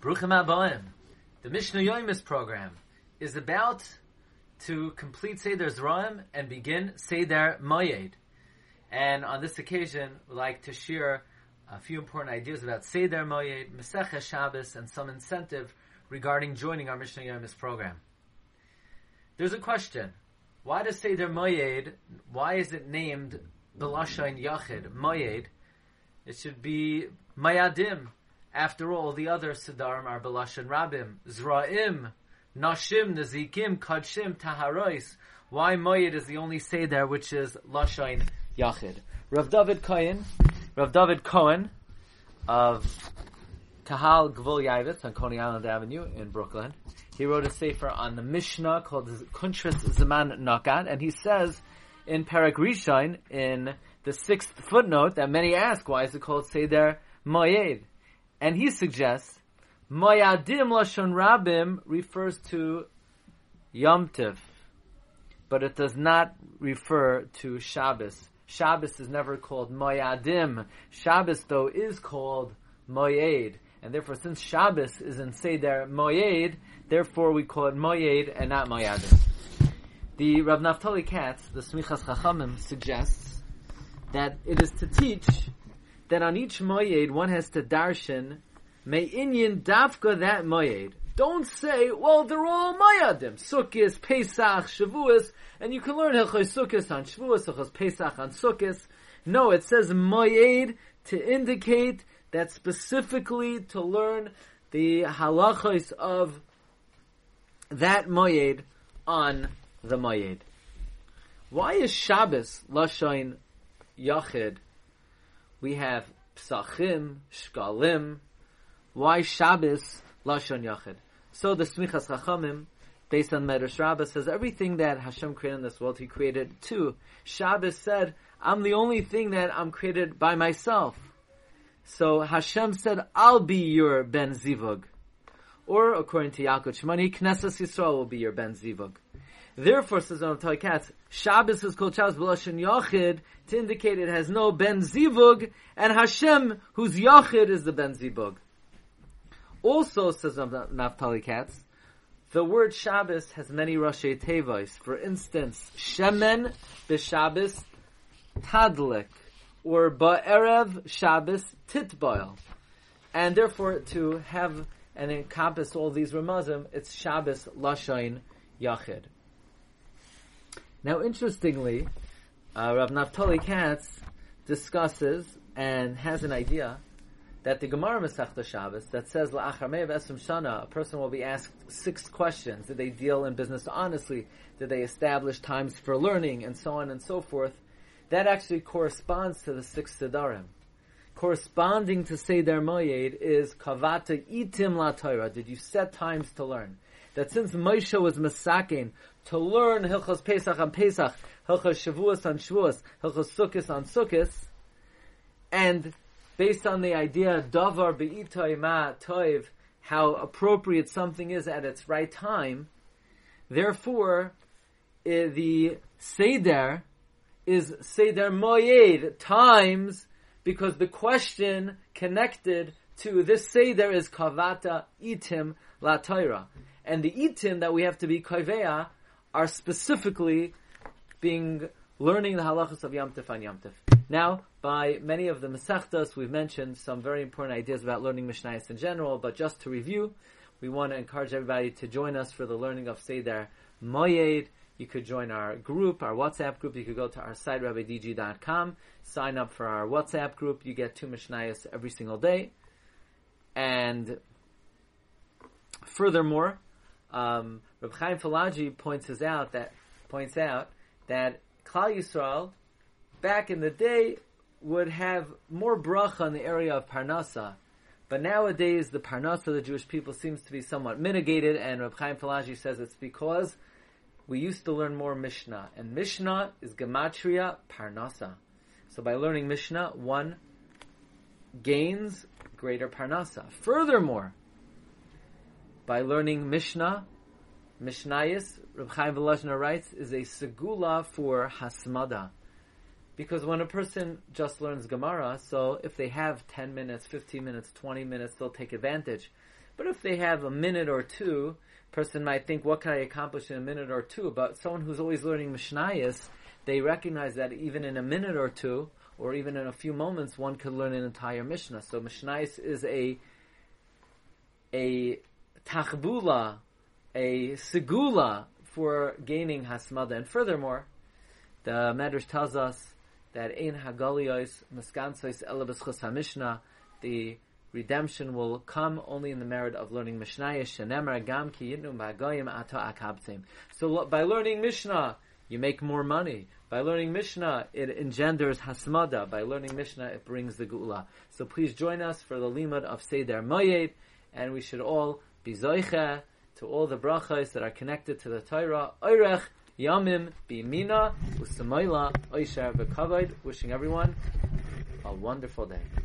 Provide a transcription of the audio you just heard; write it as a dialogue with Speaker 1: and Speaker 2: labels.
Speaker 1: Bruchim Abayim. The Mishnah Yoimis program is about to complete Seder Zraim and begin Seder Moyed. And on this occasion, we'd like to share a few important ideas about Seder Moyed, Mesech Shabbos, and some incentive regarding joining our Mishnah Yoimis program. There's a question. Why does Seder Moyed, why is it named Belashain Yachid, Moyed? It should be Mayadim, after all, the other Siddharim are Belashan Rabim, Zra'im, Nashim, Nazikim, Kadshim, Taharois. Why Moyed is the only Seder which is Lashain Yachid. Rav David Cohen, Rav David Cohen of Kahal Gvul Yavitz on Coney Island Avenue in Brooklyn. He wrote a sefer on the Mishnah called Kuntras Zaman Nakat, and he says in Parak Rishon in the sixth footnote that many ask why is it called Seder Moyed? And he suggests, Moyadim Lashon Rabim refers to Yom Tiv, but it does not refer to Shabbos. Shabbos is never called Moyadim. Shabbos, though, is called Moyed. And therefore, since Shabbos is in Seder Moyed, therefore we call it Moyed and not Moyadim. The Rav Naftali Katz, the Smichas Chachamim, suggests that it is to teach that on each moyed one has to darshan may inyan dafka that moyed. Don't say, well, they're all moyadim. Sukkis, Pesach, Shavuos, and you can learn Hilchos Sukkis on Shavuos, Hilchos Pesach on Sukkis. No, it says moyed to indicate that specifically to learn the halachos of that moyed on the moyed. Why is Shabbos Lashain Yachid we have psachim, shkalim. Why Shabbos lashon yachid? So the smichas chachamim, based on Medrash Rabbah, says everything that Hashem created in this world, He created too. Shabbos said, "I'm the only thing that I'm created by myself." So Hashem said, "I'll be your ben zivug," or according to Yalkut Shimoni, Knesset Yisrael will be your ben zivug. Therefore, says Rav Katz, Shabbos is called Shabbos B'Lashon Yachid to indicate it has no Ben Zivug, and Hashem, whose Yachid is the Ben Zivug. Also, says Naftali Katz, the word Shabbos has many Rashi Tevos. For instance, Shemen b'Shabbos Tadlik, or Ba'erev Shabbos Titboil. And therefore, to have and encompass all these Ramazim, it's Shabbos Lashain Yachid. Now, interestingly, uh, Rav Naftali Katz discusses and has an idea that the Gemara Masechta Shabbos that says La'achar Esrim Shana, a person will be asked six questions. Did they deal in business honestly? Did they establish times for learning and so on and so forth? That actually corresponds to the six Siddharim. Corresponding to Seder Moyed is Kavata Itim La Torah. Did you set times to learn? That since Moshe was Masakin, to learn Hilchos Pesach on Pesach, Hilchos Shavuos on Shavuos, Hilchos Sukkos on Sukkos, and based on the idea Davar Be'itoy Ma Toiv, how appropriate something is at its right time, therefore, uh, the Seder is Seder Moyed, times, because the question connected to this Seder is Kavata Itim La Torah. And the Itim that we have to be Kavea are specifically being learning the halachas of Yom Tif and Yom. Now, by many of the Masechtas, we've mentioned some very important ideas about learning Mishnayos in general, but just to review, we want to encourage everybody to join us for the learning of Seder Moyed. You could join our group, our WhatsApp group. You could go to our site, rabbidg.com, sign up for our WhatsApp group. You get two Mishnayos every single day. And furthermore, um, Reb Chaim points us out that points out that Klal Yisrael back in the day would have more bracha in the area of Parnasa, but nowadays the Parnasa of the Jewish people seems to be somewhat mitigated, and Reb Chaim Falaji says it's because we used to learn more Mishnah, and Mishnah is gematria Parnasa. So by learning Mishnah, one gains greater Parnasa. Furthermore, by learning Mishnah, Mishnayis, Reb Chaim Volozhiner writes, is a segula for hasmada. Because when a person just learns Gemara, so if they have 10 minutes, 15 minutes, 20 minutes, they'll take advantage. But if they have a minute or two, person might think, what can I accomplish in a minute or two? But someone who's always learning Mishnayos, they recognize that even in a minute or two, or even in a few moments, one could learn an entire Mishnah. So Mishnayos is a a tachbula, a segula for gaining hasmada. And furthermore, the Medrash tells us that in Hagaliyos Miskansois Elabes HaMishnah, the redemption will come only in the merit of learning Mishnah. Shenemar Gam Ki Ba'Goyim Ata Akabtim. So by learning Mishnah, you make more money. By learning Mishnah, it engenders hasmada. By learning Mishnah, it brings the gula. So please join us for the limud of Seder Moyed, and we should all be to all the brachas that are connected to the Torah. Oirech Yamim Bimina Usamayla Oisher V'Kavod. Wishing everyone a wonderful day.